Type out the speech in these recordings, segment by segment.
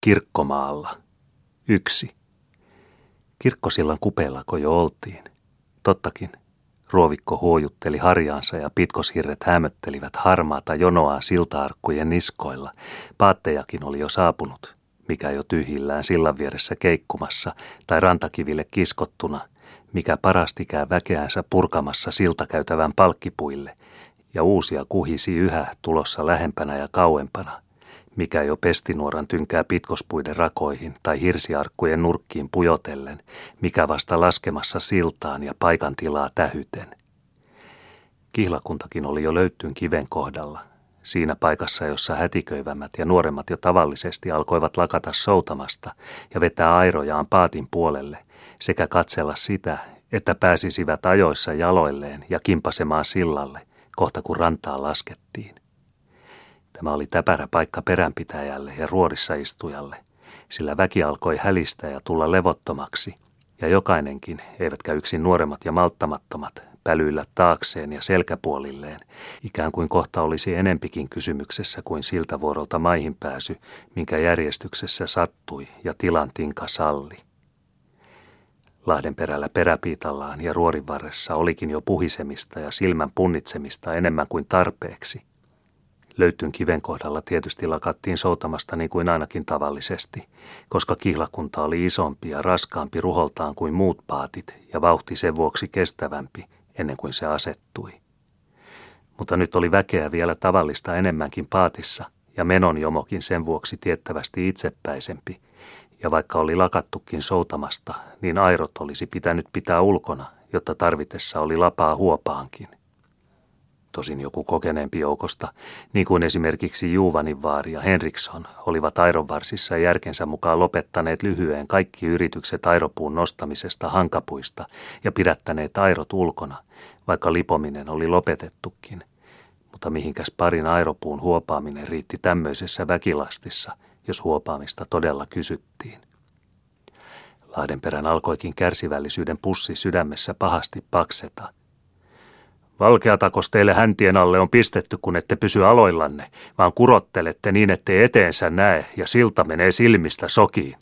Kirkkomaalla. Yksi. Kirkkosillan kupeellako jo oltiin. Tottakin. Ruovikko huojutteli harjaansa ja pitkoshirret hämöttelivät harmaata jonoa siltaarkkujen niskoilla. Paattejakin oli jo saapunut, mikä jo tyhjillään sillan vieressä keikkumassa tai rantakiville kiskottuna, mikä parastikään väkeänsä purkamassa siltakäytävän palkkipuille, ja uusia kuhisi yhä tulossa lähempänä ja kauempana – mikä jo pestinuoran tynkää pitkospuiden rakoihin tai hirsiarkkujen nurkkiin pujotellen, mikä vasta laskemassa siltaan ja paikan tilaa tähyten. Kihlakuntakin oli jo löyttyyn kiven kohdalla, siinä paikassa, jossa hätiköivämmät ja nuoremmat jo tavallisesti alkoivat lakata soutamasta ja vetää airojaan paatin puolelle sekä katsella sitä, että pääsisivät ajoissa jaloilleen ja kimpasemaan sillalle, kohta kun rantaa laskettiin. Tämä oli täpärä paikka peränpitäjälle ja ruorissa istujalle, sillä väki alkoi hälistä ja tulla levottomaksi, ja jokainenkin, eivätkä yksin nuoremmat ja malttamattomat, pälyillä taakseen ja selkäpuolilleen, ikään kuin kohta olisi enempikin kysymyksessä kuin siltä vuorolta maihin pääsy, minkä järjestyksessä sattui ja tilan tinka salli. Lahden perällä peräpiitallaan ja ruorin varressa olikin jo puhisemista ja silmän punnitsemista enemmän kuin tarpeeksi, Löytyn kiven kohdalla tietysti lakattiin soutamasta niin kuin ainakin tavallisesti, koska kihlakunta oli isompi ja raskaampi ruholtaan kuin muut paatit ja vauhti sen vuoksi kestävämpi ennen kuin se asettui. Mutta nyt oli väkeä vielä tavallista enemmänkin paatissa ja menon jomokin sen vuoksi tiettävästi itsepäisempi, ja vaikka oli lakattukin soutamasta, niin airot olisi pitänyt pitää ulkona, jotta tarvitessa oli lapaa huopaankin tosin joku kokeneempi joukosta, niin kuin esimerkiksi Juvanin vaari ja Henriksson, olivat aironvarsissa järkensä mukaan lopettaneet lyhyen kaikki yritykset airopuun nostamisesta hankapuista ja pidättäneet airot ulkona, vaikka lipominen oli lopetettukin. Mutta mihinkäs parin airopuun huopaaminen riitti tämmöisessä väkilastissa, jos huopaamista todella kysyttiin. Lahdenperän alkoikin kärsivällisyyden pussi sydämessä pahasti pakseta – Valkeatakos teille häntien alle on pistetty, kun ette pysy aloillanne, vaan kurottelette niin, ettei eteensä näe ja silta menee silmistä sokiin.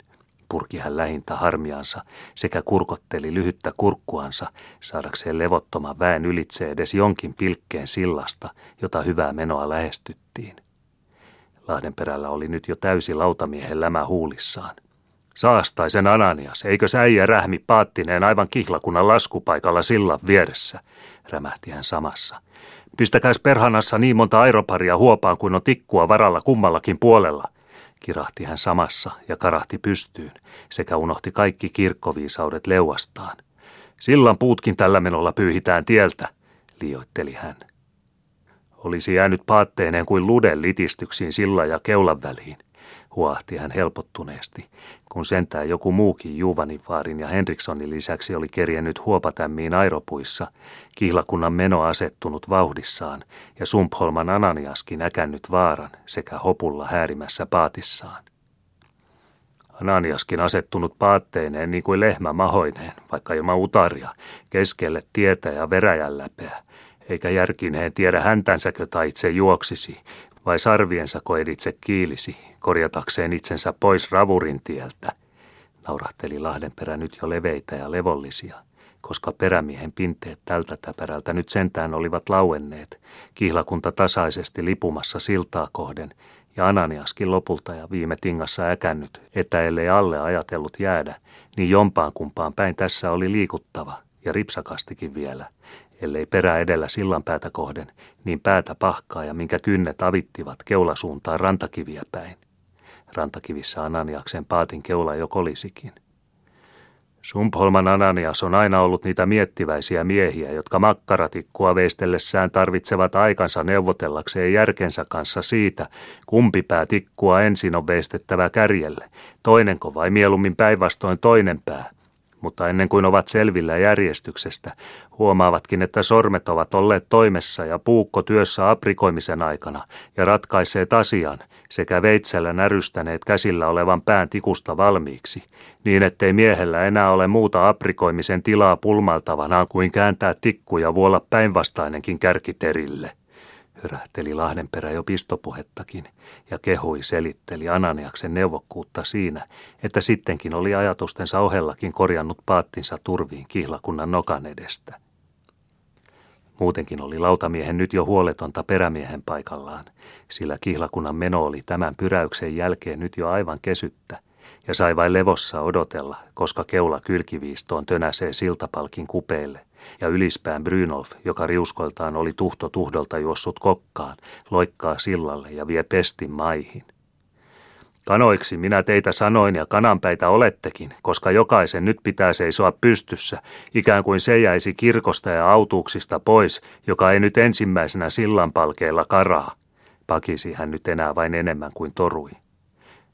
Purki hän lähintä harmiansa sekä kurkotteli lyhyttä kurkkuansa saadakseen levottoman väen ylitse edes jonkin pilkkeen sillasta, jota hyvää menoa lähestyttiin. Lahdenperällä oli nyt jo täysi lautamiehen lämä huulissaan. Saastaisen Ananias, eikö säijä rähmi paattineen aivan kihlakunnan laskupaikalla sillan vieressä, rämähti hän samassa. Pistäkääs perhanassa niin monta aeroparia huopaan kuin on tikkua varalla kummallakin puolella, kirahti hän samassa ja karahti pystyyn, sekä unohti kaikki kirkkoviisaudet leuastaan. Sillan puutkin tällä menolla pyyhitään tieltä, liioitteli hän. Olisi jäänyt paatteineen kuin luden litistyksiin silla ja keulan väliin huahti hän helpottuneesti, kun sentään joku muukin Juvanivaarin ja Henrikssonin lisäksi oli kerjennyt huopatämmiin airopuissa, kihlakunnan meno asettunut vauhdissaan ja Sumpholman Ananiaskin äkännyt vaaran sekä hopulla häärimässä paatissaan. Ananiaskin asettunut paatteineen niin kuin lehmä mahoineen, vaikka ilman utaria, keskelle tietä ja veräjän läpeä, eikä järkineen tiedä häntänsäkö tai itse juoksisi, vai sarviensa koeditse kiilisi, korjatakseen itsensä pois ravurin tieltä, naurahteli Lahdenperä nyt jo leveitä ja levollisia, koska perämiehen pinteet tältä täpärältä nyt sentään olivat lauenneet, kihlakunta tasaisesti lipumassa siltaa kohden, ja Ananiaskin lopulta ja viime tingassa äkännyt, että ellei alle ajatellut jäädä, niin jompaan kumpaan päin tässä oli liikuttava, ja ripsakastikin vielä, ellei perä edellä sillan päätä kohden, niin päätä pahkaa ja minkä kynnet avittivat keulasuuntaan rantakiviä päin. Rantakivissä Ananiaksen paatin keula jo kolisikin. Sumpholman Ananias on aina ollut niitä miettiväisiä miehiä, jotka makkaratikkua veistellessään tarvitsevat aikansa neuvotellakseen järkensä kanssa siitä, kumpi pää tikkua ensin on veistettävä kärjelle, toinenko vai mieluummin päinvastoin toinen pää – mutta ennen kuin ovat selvillä järjestyksestä, huomaavatkin, että sormet ovat olleet toimessa ja puukko työssä aprikoimisen aikana ja ratkaisseet asian sekä veitsellä närystäneet käsillä olevan pään tikusta valmiiksi, niin ettei miehellä enää ole muuta aprikoimisen tilaa pulmaltavana kuin kääntää tikku ja vuolla päinvastainenkin kärkiterille. Hörähteli Lahdenperä jo pistopuhettakin ja kehui selitteli Ananiaksen neuvokkuutta siinä, että sittenkin oli ajatustensa ohellakin korjannut paattinsa turviin kihlakunnan nokan edestä. Muutenkin oli lautamiehen nyt jo huoletonta perämiehen paikallaan, sillä kihlakunnan meno oli tämän pyräyksen jälkeen nyt jo aivan kesyttä, ja sai vain levossa odotella, koska keula kylkiviistoon tönäsee siltapalkin kupeille, ja ylispään Brynolf, joka riuskoiltaan oli tuhto tuhdolta juossut kokkaan, loikkaa sillalle ja vie pestin maihin. Kanoiksi minä teitä sanoin ja kananpäitä olettekin, koska jokaisen nyt pitää seisoa pystyssä, ikään kuin se jäisi kirkosta ja autuuksista pois, joka ei nyt ensimmäisenä sillanpalkeella karaa. Pakisi hän nyt enää vain enemmän kuin torui.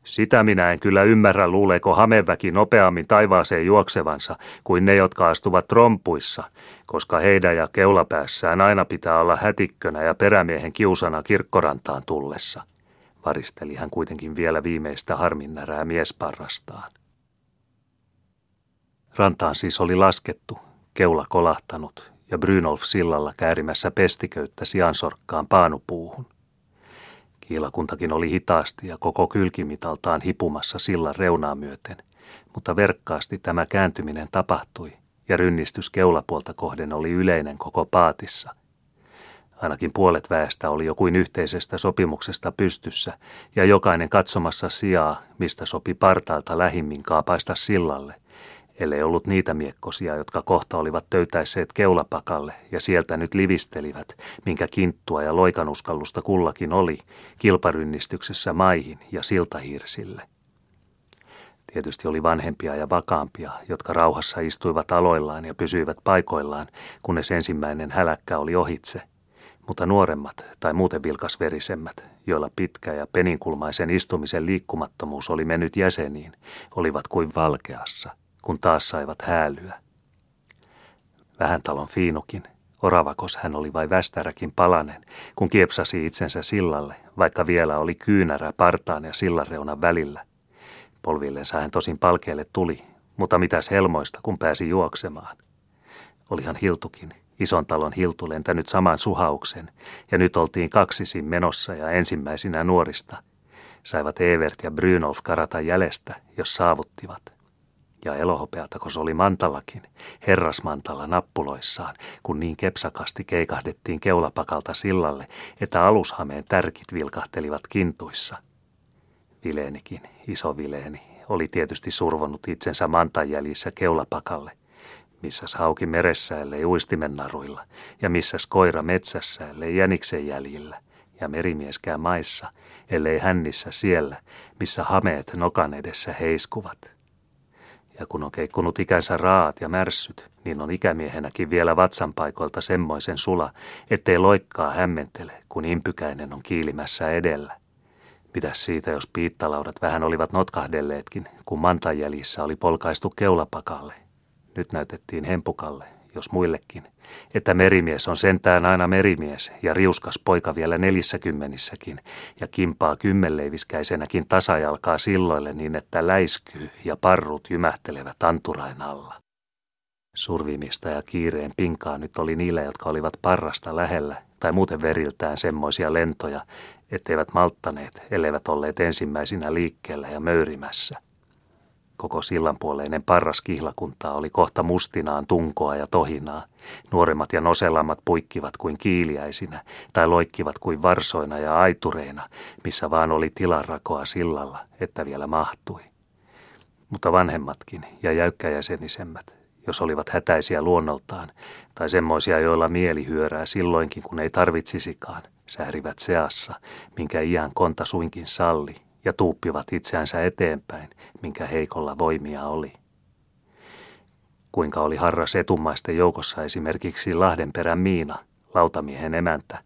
Sitä minä en kyllä ymmärrä, luuleeko hameväki nopeammin taivaaseen juoksevansa kuin ne, jotka astuvat trompuissa, koska heidän ja keulapäässään aina pitää olla hätikkönä ja perämiehen kiusana kirkkorantaan tullessa. Varisteli hän kuitenkin vielä viimeistä harminnärää miesparrastaan. Rantaan siis oli laskettu, keula kolahtanut ja Brynolf sillalla käärimässä pestiköyttä siansorkkaan paanupuuhun. Kiilakuntakin oli hitaasti ja koko kylkimitaltaan hipumassa sillan reunaa myöten, mutta verkkaasti tämä kääntyminen tapahtui ja rynnistys keulapuolta kohden oli yleinen koko paatissa. Ainakin puolet väestä oli jokuin yhteisestä sopimuksesta pystyssä ja jokainen katsomassa sijaa, mistä sopi partaalta lähimmin kaapaista sillalle, ellei ollut niitä miekkosia, jotka kohta olivat töytäisseet keulapakalle ja sieltä nyt livistelivät, minkä kinttua ja loikanuskallusta kullakin oli, kilparynnistyksessä maihin ja siltahirsille. Tietysti oli vanhempia ja vakaampia, jotka rauhassa istuivat aloillaan ja pysyivät paikoillaan, kunnes ensimmäinen häläkkä oli ohitse. Mutta nuoremmat tai muuten vilkasverisemmät, joilla pitkä ja peninkulmaisen istumisen liikkumattomuus oli mennyt jäseniin, olivat kuin valkeassa – kun taas saivat häälyä. Vähän talon fiinukin, oravakos hän oli vai västäräkin palanen, kun kiepsasi itsensä sillalle, vaikka vielä oli kyynärä partaan ja sillareunan välillä. Polvillensa hän tosin palkeelle tuli, mutta mitäs helmoista, kun pääsi juoksemaan. Olihan Hiltukin, ison talon Hiltu lentänyt saman suhauksen, ja nyt oltiin kaksisin menossa ja ensimmäisinä nuorista. Saivat Evert ja Brynolf karata jäljestä, jos saavuttivat ja elohopeata, kun se oli mantallakin, herrasmantalla nappuloissaan, kun niin kepsakasti keikahdettiin keulapakalta sillalle, että alushameen tärkit vilkahtelivat kintuissa. Vileenikin, iso Vileeni, oli tietysti survonut itsensä mantanjäljissä keulapakalle, missäs hauki meressä ellei uistimen naruilla, ja missäs koira metsässä ellei jäniksen jäljillä, ja merimieskään maissa, ellei hännissä siellä, missä hameet nokan edessä heiskuvat. Ja kun on keikkunut ikänsä raat ja märssyt, niin on ikämiehenäkin vielä vatsan paikoilta semmoisen sula, ettei loikkaa hämmentele, kun impykäinen on kiilimässä edellä. Mitäs siitä, jos piittalaudat vähän olivat notkahdelleetkin, kun mantajäljissä oli polkaistu keulapakalle. Nyt näytettiin hempukalle, jos muillekin, että merimies on sentään aina merimies ja riuskas poika vielä nelissäkymmenissäkin ja kimpaa kymmenleiviskäisenäkin tasajalkaa silloille niin, että läiskyy ja parrut jymähtelevät anturain alla. Survimista ja kiireen pinkaa nyt oli niillä, jotka olivat parrasta lähellä tai muuten veriltään semmoisia lentoja, etteivät malttaneet, elleivät olleet ensimmäisinä liikkeellä ja möyrimässä. Koko sillanpuoleinen parras kihlakuntaa oli kohta mustinaan tunkoa ja tohinaa. Nuoremmat ja noselammat puikkivat kuin kiiliäisinä tai loikkivat kuin varsoina ja aitureina, missä vaan oli tilanrakoa sillalla, että vielä mahtui. Mutta vanhemmatkin ja jäykkäjäsenisemmät, jos olivat hätäisiä luonnoltaan, tai semmoisia, joilla mieli hyörää silloinkin, kun ei tarvitsisikaan, säärivät seassa, minkä iän konta suinkin salli, ja tuuppivat itseänsä eteenpäin, minkä heikolla voimia oli. Kuinka oli harras etumaisten joukossa esimerkiksi Lahdenperän Miina, lautamiehen emäntä,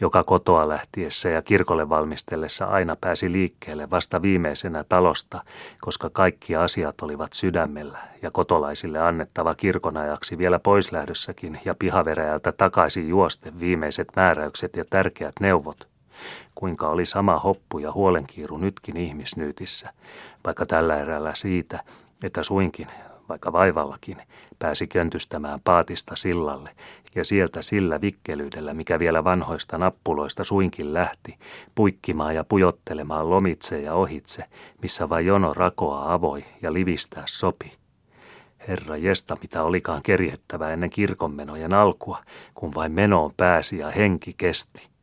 joka kotoa lähtiessä ja kirkolle valmistellessa aina pääsi liikkeelle vasta viimeisenä talosta, koska kaikki asiat olivat sydämellä ja kotolaisille annettava kirkonajaksi vielä poislähdössäkin ja pihaveräjältä takaisin juosten viimeiset määräykset ja tärkeät neuvot – kuinka oli sama hoppu ja huolenkiiru nytkin ihmisnyytissä, vaikka tällä erällä siitä, että suinkin, vaikka vaivallakin, pääsi köntystämään paatista sillalle ja sieltä sillä vikkelyydellä, mikä vielä vanhoista nappuloista suinkin lähti, puikkimaan ja pujottelemaan lomitse ja ohitse, missä vain jono rakoa avoi ja livistää sopi. Herra jesta, mitä olikaan kerjettävä ennen kirkonmenojen alkua, kun vain menoon pääsi ja henki kesti.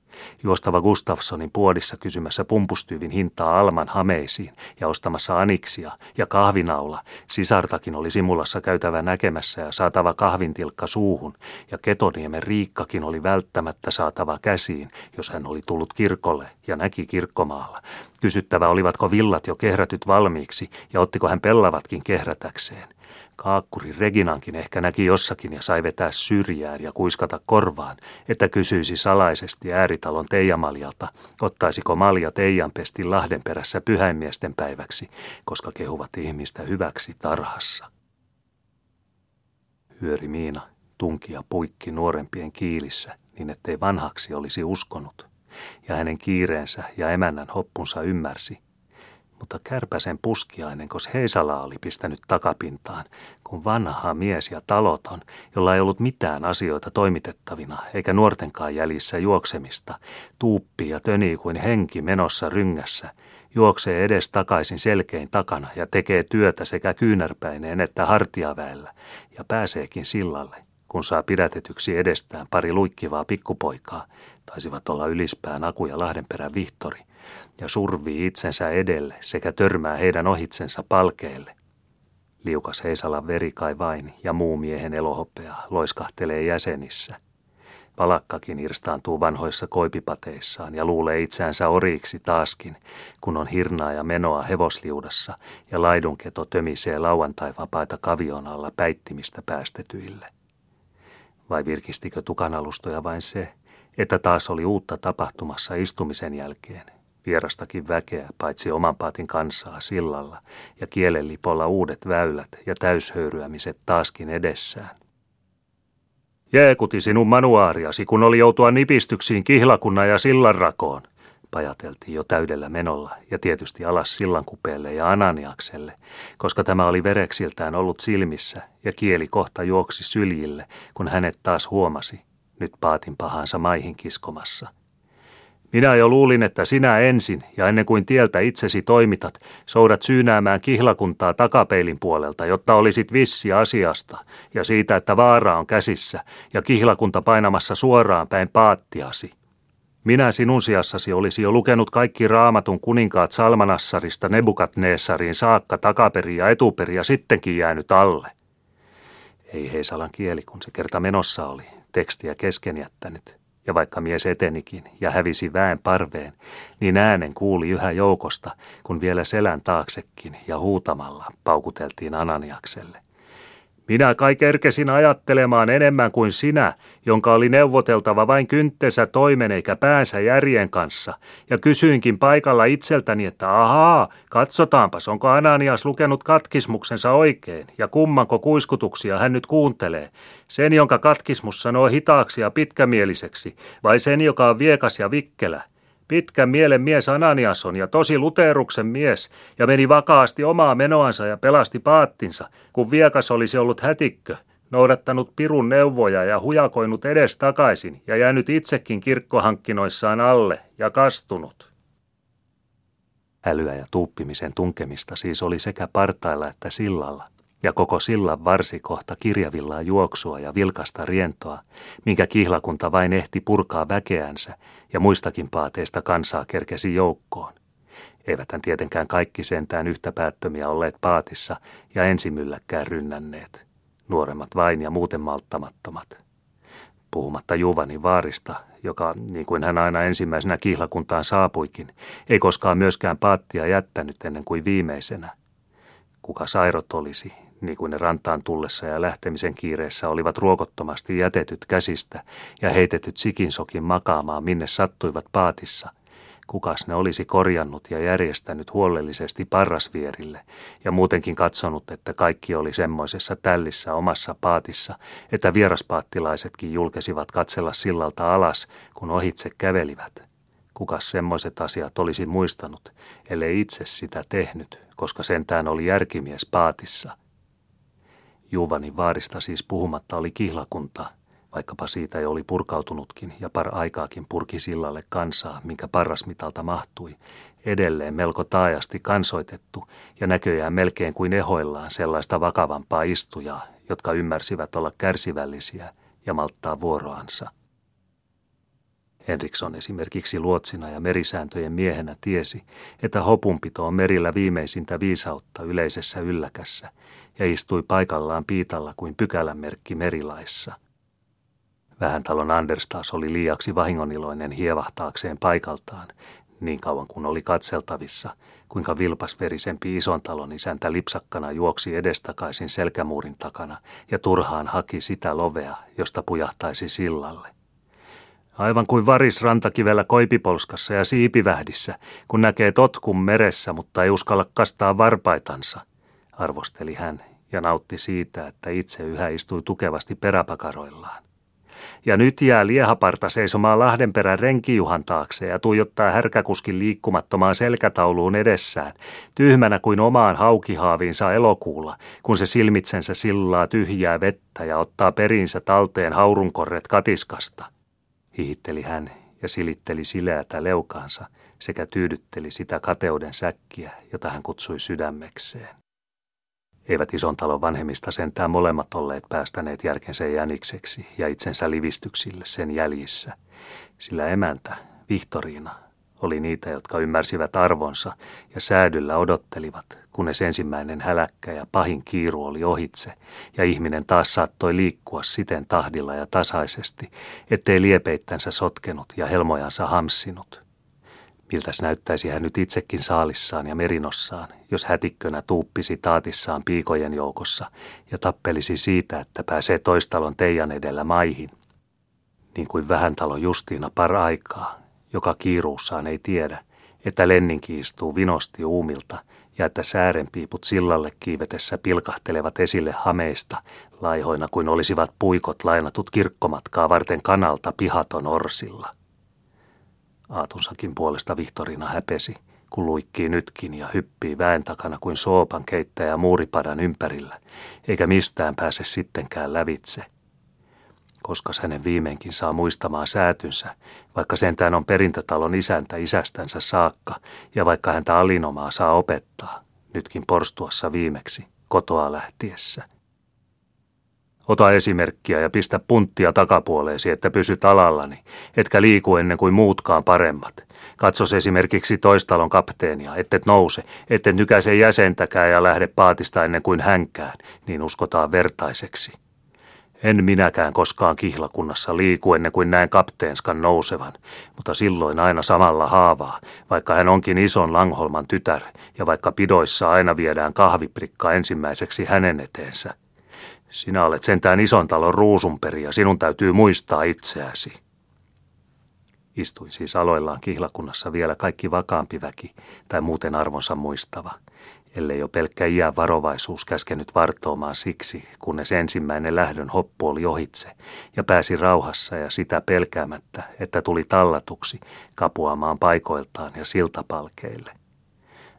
Juostava Gustafssonin puodissa kysymässä pumpustyyvin hintaa Alman hameisiin ja ostamassa aniksia ja kahvinaula. Sisartakin oli Simulassa käytävä näkemässä ja saatava kahvintilkka suuhun ja Ketoniemen Riikkakin oli välttämättä saatava käsiin, jos hän oli tullut kirkolle ja näki kirkkomaalla. Kysyttävä olivatko villat jo kehrätyt valmiiksi ja ottiko hän pellavatkin kehrätäkseen. Kaakkuri Reginankin ehkä näki jossakin ja sai vetää syrjään ja kuiskata korvaan, että kysyisi salaisesti ääritalon Teijamaljalta, ottaisiko malja Teijanpestin Lahden perässä pyhäinmiesten päiväksi, koska kehuvat ihmistä hyväksi tarhassa. Hyöri Miina tunki ja puikki nuorempien kiilissä, niin ettei vanhaksi olisi uskonut, ja hänen kiireensä ja emännän hoppunsa ymmärsi – mutta kärpäsen puskiainen, kos Heisala oli pistänyt takapintaan, kun vanha mies ja taloton, jolla ei ollut mitään asioita toimitettavina, eikä nuortenkaan jäljissä juoksemista, tuuppi ja tönii kuin henki menossa ryngässä, juoksee edes takaisin selkein takana ja tekee työtä sekä kyynärpäineen että hartiaväellä ja pääseekin sillalle, kun saa pidätetyksi edestään pari luikkivaa pikkupoikaa, taisivat olla ylispään Aku ja Lahdenperän Vihtori, ja survii itsensä edelle sekä törmää heidän ohitsensa palkeelle. Liukas Heisalan veri kai vain ja muu miehen elohopea loiskahtelee jäsenissä. Palakkakin irstaantuu vanhoissa koipipateissaan ja luulee itseänsä oriiksi taaskin, kun on hirnaa ja menoa hevosliudassa ja laidunketo tömisee lauantai-vapaita kavion alla päittimistä päästetyille. Vai virkistikö tukanalustoja vain se, että taas oli uutta tapahtumassa istumisen jälkeen, vierastakin väkeä, paitsi oman paatin kansaa sillalla ja kielelipolla uudet väylät ja täyshöyryämiset taaskin edessään. Jeekuti sinun manuaariasi, kun oli joutua nipistyksiin kihlakunnan ja sillanrakoon, pajateltiin jo täydellä menolla ja tietysti alas sillankupeelle ja Ananiakselle, koska tämä oli vereksiltään ollut silmissä ja kieli kohta juoksi syljille, kun hänet taas huomasi, nyt paatin pahansa maihin kiskomassa – minä jo luulin, että sinä ensin ja ennen kuin tieltä itsesi toimitat, soudat syynäämään kihlakuntaa takapeilin puolelta, jotta olisit vissi asiasta ja siitä, että vaara on käsissä ja kihlakunta painamassa suoraan päin paattiasi. Minä sinun sijassasi olisi jo lukenut kaikki raamatun kuninkaat Salmanassarista Nebukatneessariin saakka takaperi ja etuperi ja sittenkin jäänyt alle. Ei Heisalan kieli, kun se kerta menossa oli, tekstiä kesken jättänyt. Ja vaikka mies etenikin ja hävisi väen parveen, niin äänen kuuli yhä joukosta, kun vielä selän taaksekin ja huutamalla paukuteltiin Ananiakselle. Minä kai kerkesin ajattelemaan enemmän kuin sinä, jonka oli neuvoteltava vain kynttensä toimen eikä päänsä järjen kanssa, ja kysyinkin paikalla itseltäni, että ahaa, katsotaanpas, onko Ananias lukenut katkismuksensa oikein, ja kummanko kuiskutuksia hän nyt kuuntelee, sen, jonka katkismus sanoo hitaaksi ja pitkämieliseksi, vai sen, joka on viekas ja vikkelä. Pitkän mielen mies Ananias on ja tosi luteruksen mies ja meni vakaasti omaa menoansa ja pelasti paattinsa, kun viekas olisi ollut hätikkö, noudattanut pirun neuvoja ja hujakoinut edes takaisin ja jäänyt itsekin kirkkohankkinoissaan alle ja kastunut. Älyä ja tuuppimisen tunkemista siis oli sekä partailla että sillalla – ja koko sillan varsi kohta kirjavillaa juoksua ja vilkasta rientoa, minkä kihlakunta vain ehti purkaa väkeänsä ja muistakin paateista kansaa kerkesi joukkoon. Eiväthän tietenkään kaikki sentään yhtä päättömiä olleet paatissa ja ensimylläkkään rynnänneet. Nuoremmat vain ja muuten malttamattomat. Puhumatta Juvani vaarista, joka, niin kuin hän aina ensimmäisenä kihlakuntaan saapuikin, ei koskaan myöskään paattia jättänyt ennen kuin viimeisenä. Kuka sairot olisi, niin kuin ne rantaan tullessa ja lähtemisen kiireessä olivat ruokottomasti jätetyt käsistä ja heitetyt sikinsokin makaamaan minne sattuivat paatissa. Kukas ne olisi korjannut ja järjestänyt huolellisesti parrasvierille ja muutenkin katsonut, että kaikki oli semmoisessa tällissä omassa paatissa, että vieraspaattilaisetkin julkesivat katsella sillalta alas, kun ohitse kävelivät. Kukas semmoiset asiat olisi muistanut, ellei itse sitä tehnyt, koska sentään oli järkimies paatissa – Juvanin vaarista siis puhumatta oli kihlakunta, vaikkapa siitä ei oli purkautunutkin ja par aikaakin purki sillalle kansaa, minkä parrasmitalta mahtui, edelleen melko taajasti kansoitettu ja näköjään melkein kuin ehoillaan sellaista vakavampaa istujaa, jotka ymmärsivät olla kärsivällisiä ja malttaa vuoroansa. Henriksson esimerkiksi luotsina ja merisääntöjen miehenä tiesi, että hopunpito on merillä viimeisintä viisautta yleisessä ylläkässä ja istui paikallaan piitalla kuin pykälänmerkki merilaissa. Vähän talon Anders taas oli liiaksi vahingoniloinen hievahtaakseen paikaltaan, niin kauan kuin oli katseltavissa, kuinka vilpasverisempi ison talon isäntä lipsakkana juoksi edestakaisin selkämuurin takana ja turhaan haki sitä lovea, josta pujahtaisi sillalle. Aivan kuin varis rantakivellä koipipolskassa ja siipivähdissä, kun näkee totkun meressä, mutta ei uskalla kastaa varpaitansa, arvosteli hän ja nautti siitä, että itse yhä istui tukevasti peräpakaroillaan. Ja nyt jää liehaparta seisomaan Lahdenperän renkijuhan taakse ja tuijottaa härkäkuskin liikkumattomaan selkätauluun edessään, tyhmänä kuin omaan haukihaaviinsa elokuulla, kun se silmitsensä sillaa tyhjää vettä ja ottaa perinsä talteen haurunkorret katiskasta. Hihitteli hän ja silitteli sileätä leukaansa sekä tyydytteli sitä kateuden säkkiä, jota hän kutsui sydämekseen. Eivät ison talon vanhemmista sentään molemmat olleet päästäneet järkensä jänikseksi ja itsensä livistyksille sen jäljissä, sillä emäntä, Vihtoriina, oli niitä, jotka ymmärsivät arvonsa ja säädyllä odottelivat, kunnes ensimmäinen häläkkä ja pahin kiiru oli ohitse, ja ihminen taas saattoi liikkua siten tahdilla ja tasaisesti, ettei liepeittänsä sotkenut ja helmojansa hamssinut. Miltäs näyttäisi hän nyt itsekin saalissaan ja merinossaan, jos hätikkönä tuuppisi taatissaan piikojen joukossa ja tappelisi siitä, että pääsee toistalon teijan edellä maihin. Niin kuin vähän talo Justiina par aikaa, joka kiiruussaan ei tiedä, että Lenninki istuu vinosti uumilta ja että säärenpiiput sillalle kiivetessä pilkahtelevat esille hameista, laihoina kuin olisivat puikot lainatut kirkkomatkaa varten kanalta pihaton orsilla – Aatunsakin puolesta Vihtorina häpesi, kun luikkii nytkin ja hyppii väen takana kuin soopan keittäjä muuripadan ympärillä, eikä mistään pääse sittenkään lävitse. Koska hänen viimeinkin saa muistamaan säätynsä, vaikka sentään on perintötalon isäntä isästänsä saakka, ja vaikka häntä alinomaa saa opettaa, nytkin porstuassa viimeksi, kotoa lähtiessä – Ota esimerkkiä ja pistä punttia takapuoleesi, että pysyt alallani, etkä liiku ennen kuin muutkaan paremmat. Katsos esimerkiksi toistalon kapteenia, ettet nouse, ettet nykäise jäsentäkään ja lähde paatista ennen kuin hänkään, niin uskotaan vertaiseksi. En minäkään koskaan kihlakunnassa liiku ennen kuin näen kapteenskan nousevan, mutta silloin aina samalla haavaa, vaikka hän onkin ison Langholman tytär ja vaikka pidoissa aina viedään kahviprikka ensimmäiseksi hänen eteensä. Sinä olet sentään ison talon ruusunperi ja sinun täytyy muistaa itseäsi. Istui siis aloillaan kihlakunnassa vielä kaikki vakaampi väki tai muuten arvonsa muistava, ellei jo pelkkä iän varovaisuus käskenyt vartoomaan siksi, kunnes ensimmäinen lähdön hoppu oli ohitse ja pääsi rauhassa ja sitä pelkäämättä, että tuli tallatuksi kapuamaan paikoiltaan ja siltapalkeille.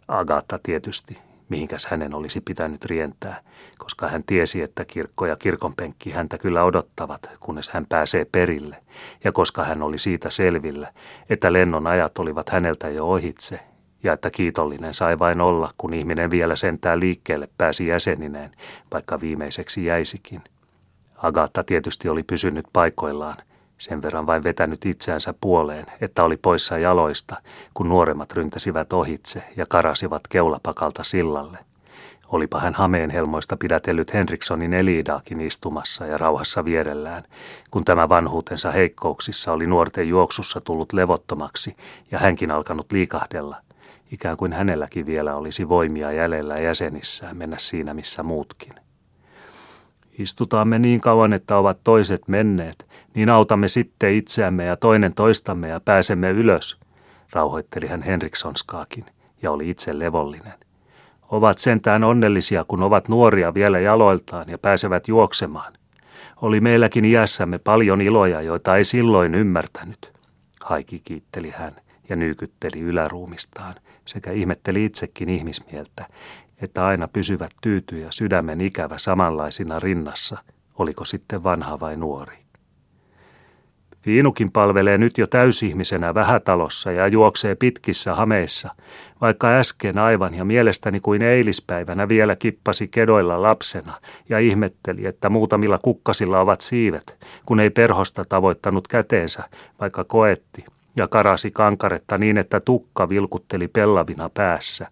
Agatta tietysti mihinkäs hänen olisi pitänyt rientää, koska hän tiesi, että kirkko ja kirkonpenkki häntä kyllä odottavat, kunnes hän pääsee perille, ja koska hän oli siitä selvillä, että lennon ajat olivat häneltä jo ohitse, ja että kiitollinen sai vain olla, kun ihminen vielä sentään liikkeelle pääsi jäsenineen, vaikka viimeiseksi jäisikin. Agatta tietysti oli pysynyt paikoillaan, sen verran vain vetänyt itseänsä puoleen, että oli poissa jaloista, kun nuoremmat ryntäsivät ohitse ja karasivat keulapakalta sillalle. Olipa hän hameen helmoista pidätellyt Henrikssonin Elidaakin istumassa ja rauhassa vierellään, kun tämä vanhuutensa heikkouksissa oli nuorten juoksussa tullut levottomaksi ja hänkin alkanut liikahdella, ikään kuin hänelläkin vielä olisi voimia jäljellä jäsenissään mennä siinä missä muutkin. Istutaamme niin kauan, että ovat toiset menneet, niin autamme sitten itseämme ja toinen toistamme ja pääsemme ylös, rauhoitteli hän Henrikssonskaakin ja oli itse levollinen. Ovat sentään onnellisia, kun ovat nuoria vielä jaloiltaan ja pääsevät juoksemaan. Oli meilläkin iässämme paljon iloja, joita ei silloin ymmärtänyt. Haiki kiitteli hän ja nyykytteli yläruumistaan sekä ihmetteli itsekin ihmismieltä, että aina pysyvät tyyty ja sydämen ikävä samanlaisina rinnassa, oliko sitten vanha vai nuori. Viinukin palvelee nyt jo täysihmisenä vähätalossa ja juoksee pitkissä hameissa, vaikka äsken aivan ja mielestäni kuin eilispäivänä vielä kippasi kedoilla lapsena ja ihmetteli, että muutamilla kukkasilla ovat siivet, kun ei perhosta tavoittanut käteensä, vaikka koetti, ja karasi kankaretta niin, että tukka vilkutteli pellavina päässä.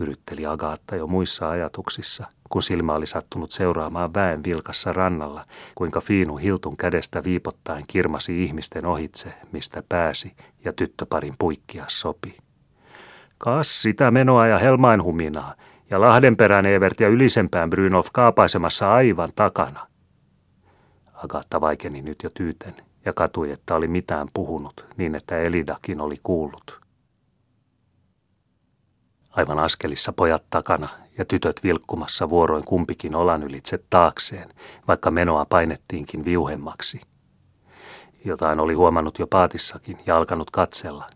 Hyrytteli Agaatta jo muissa ajatuksissa, kun silmä oli sattunut seuraamaan väen vilkassa rannalla, kuinka Fiinu Hiltun kädestä viipottaen kirmasi ihmisten ohitse, mistä pääsi, ja tyttöparin puikkia sopi. Kas sitä menoa ja helmainhuminaa, ja Lahdenperän Evert ja ylisempään Brynolf kaapaisemassa aivan takana. Agatta vaikeni nyt jo tyyten ja katui, että oli mitään puhunut, niin että Elidakin oli kuullut. Aivan askelissa pojat takana ja tytöt vilkkumassa vuoroin kumpikin olan ylitse taakseen, vaikka menoa painettiinkin viuhemmaksi. Jotain oli huomannut jo paatissakin ja alkanut katsella.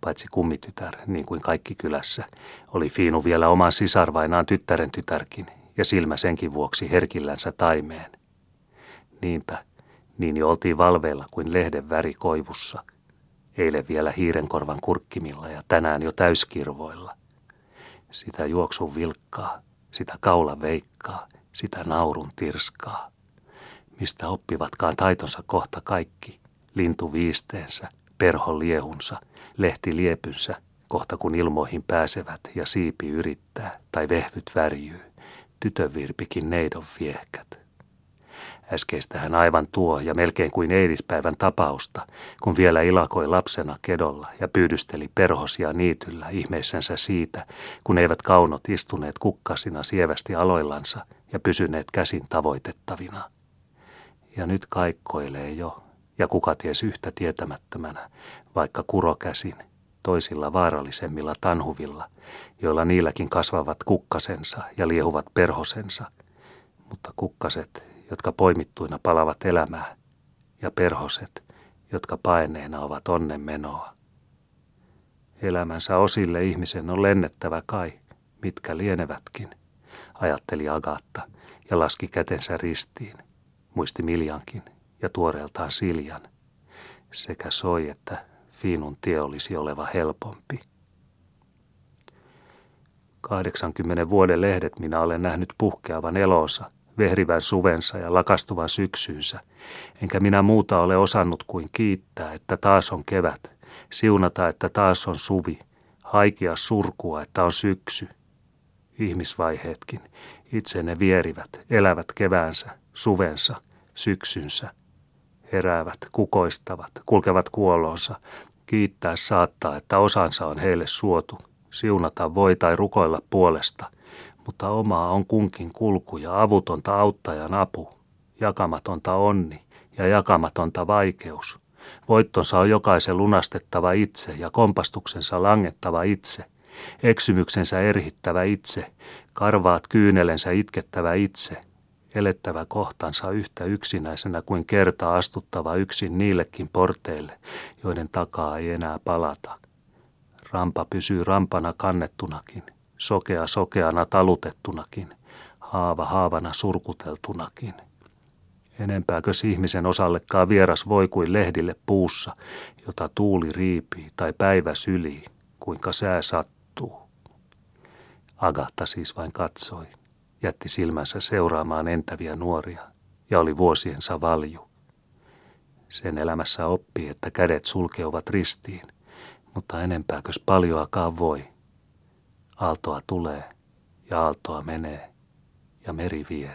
Paitsi kummitytär, niin kuin kaikki kylässä, oli Fiinu vielä oman sisarvainaan tyttären tytärkin ja silmä senkin vuoksi herkillänsä taimeen. Niinpä, niin jo oltiin valveilla kuin lehden väri koivussa. Eilen vielä hiirenkorvan kurkkimilla ja tänään jo täyskirvoilla. Sitä juoksun vilkkaa, sitä kaula veikkaa, sitä naurun tirskaa. Mistä oppivatkaan taitonsa kohta kaikki, lintu viisteensä, perho liehunsa, lehti liepynsä, kohta kun ilmoihin pääsevät ja siipi yrittää tai vehvyt värjyy, tytövirpikin neidon viehkät. Äskeistähän aivan tuo ja melkein kuin eilispäivän tapausta, kun vielä ilakoi lapsena kedolla ja pyydysteli perhosia niityllä ihmeissänsä siitä, kun eivät kaunot istuneet kukkasina sievästi aloillansa ja pysyneet käsin tavoitettavina. Ja nyt kaikkoilee jo, ja kuka ties yhtä tietämättömänä, vaikka kurokäsin, toisilla vaarallisemmilla tanhuvilla, joilla niilläkin kasvavat kukkasensa ja liehuvat perhosensa, mutta kukkaset jotka poimittuina palavat elämää, ja perhoset, jotka paineena ovat onnenmenoa. Elämänsä osille ihmisen on lennettävä kai, mitkä lienevätkin, ajatteli Agatta ja laski kätensä ristiin, muisti Miljankin ja tuoreeltaan Siljan, sekä soi, että Fiinun tie olisi oleva helpompi. 80 vuoden lehdet minä olen nähnyt puhkeavan elonsa – vehrivän suvensa ja lakastuvan syksynsä, enkä minä muuta ole osannut kuin kiittää, että taas on kevät, siunata, että taas on suvi, haikia surkua, että on syksy. Ihmisvaiheetkin, itse ne vierivät, elävät keväänsä, suvensa, syksynsä, heräävät, kukoistavat, kulkevat kuolonsa, kiittää saattaa, että osansa on heille suotu, siunata voi tai rukoilla puolesta – mutta omaa on kunkin kulku ja avutonta auttajan apu, jakamatonta onni ja jakamatonta vaikeus. Voittonsa on jokaisen lunastettava itse ja kompastuksensa langettava itse, eksymyksensä erhittävä itse, karvaat kyynelensä itkettävä itse, elettävä kohtansa yhtä yksinäisenä kuin kerta astuttava yksin niillekin porteille, joiden takaa ei enää palata. Rampa pysyy rampana kannettunakin – sokea sokeana talutettunakin, haava haavana surkuteltunakin. Enempääkös ihmisen osallekaan vieras voi kuin lehdille puussa, jota tuuli riipii tai päivä sylii, kuinka sää sattuu. Agatta siis vain katsoi, jätti silmänsä seuraamaan entäviä nuoria ja oli vuosiensa valju. Sen elämässä oppii, että kädet sulkeuvat ristiin, mutta enempääkös paljoakaan voi. Aaltoa tulee ja aaltoa menee ja meri vie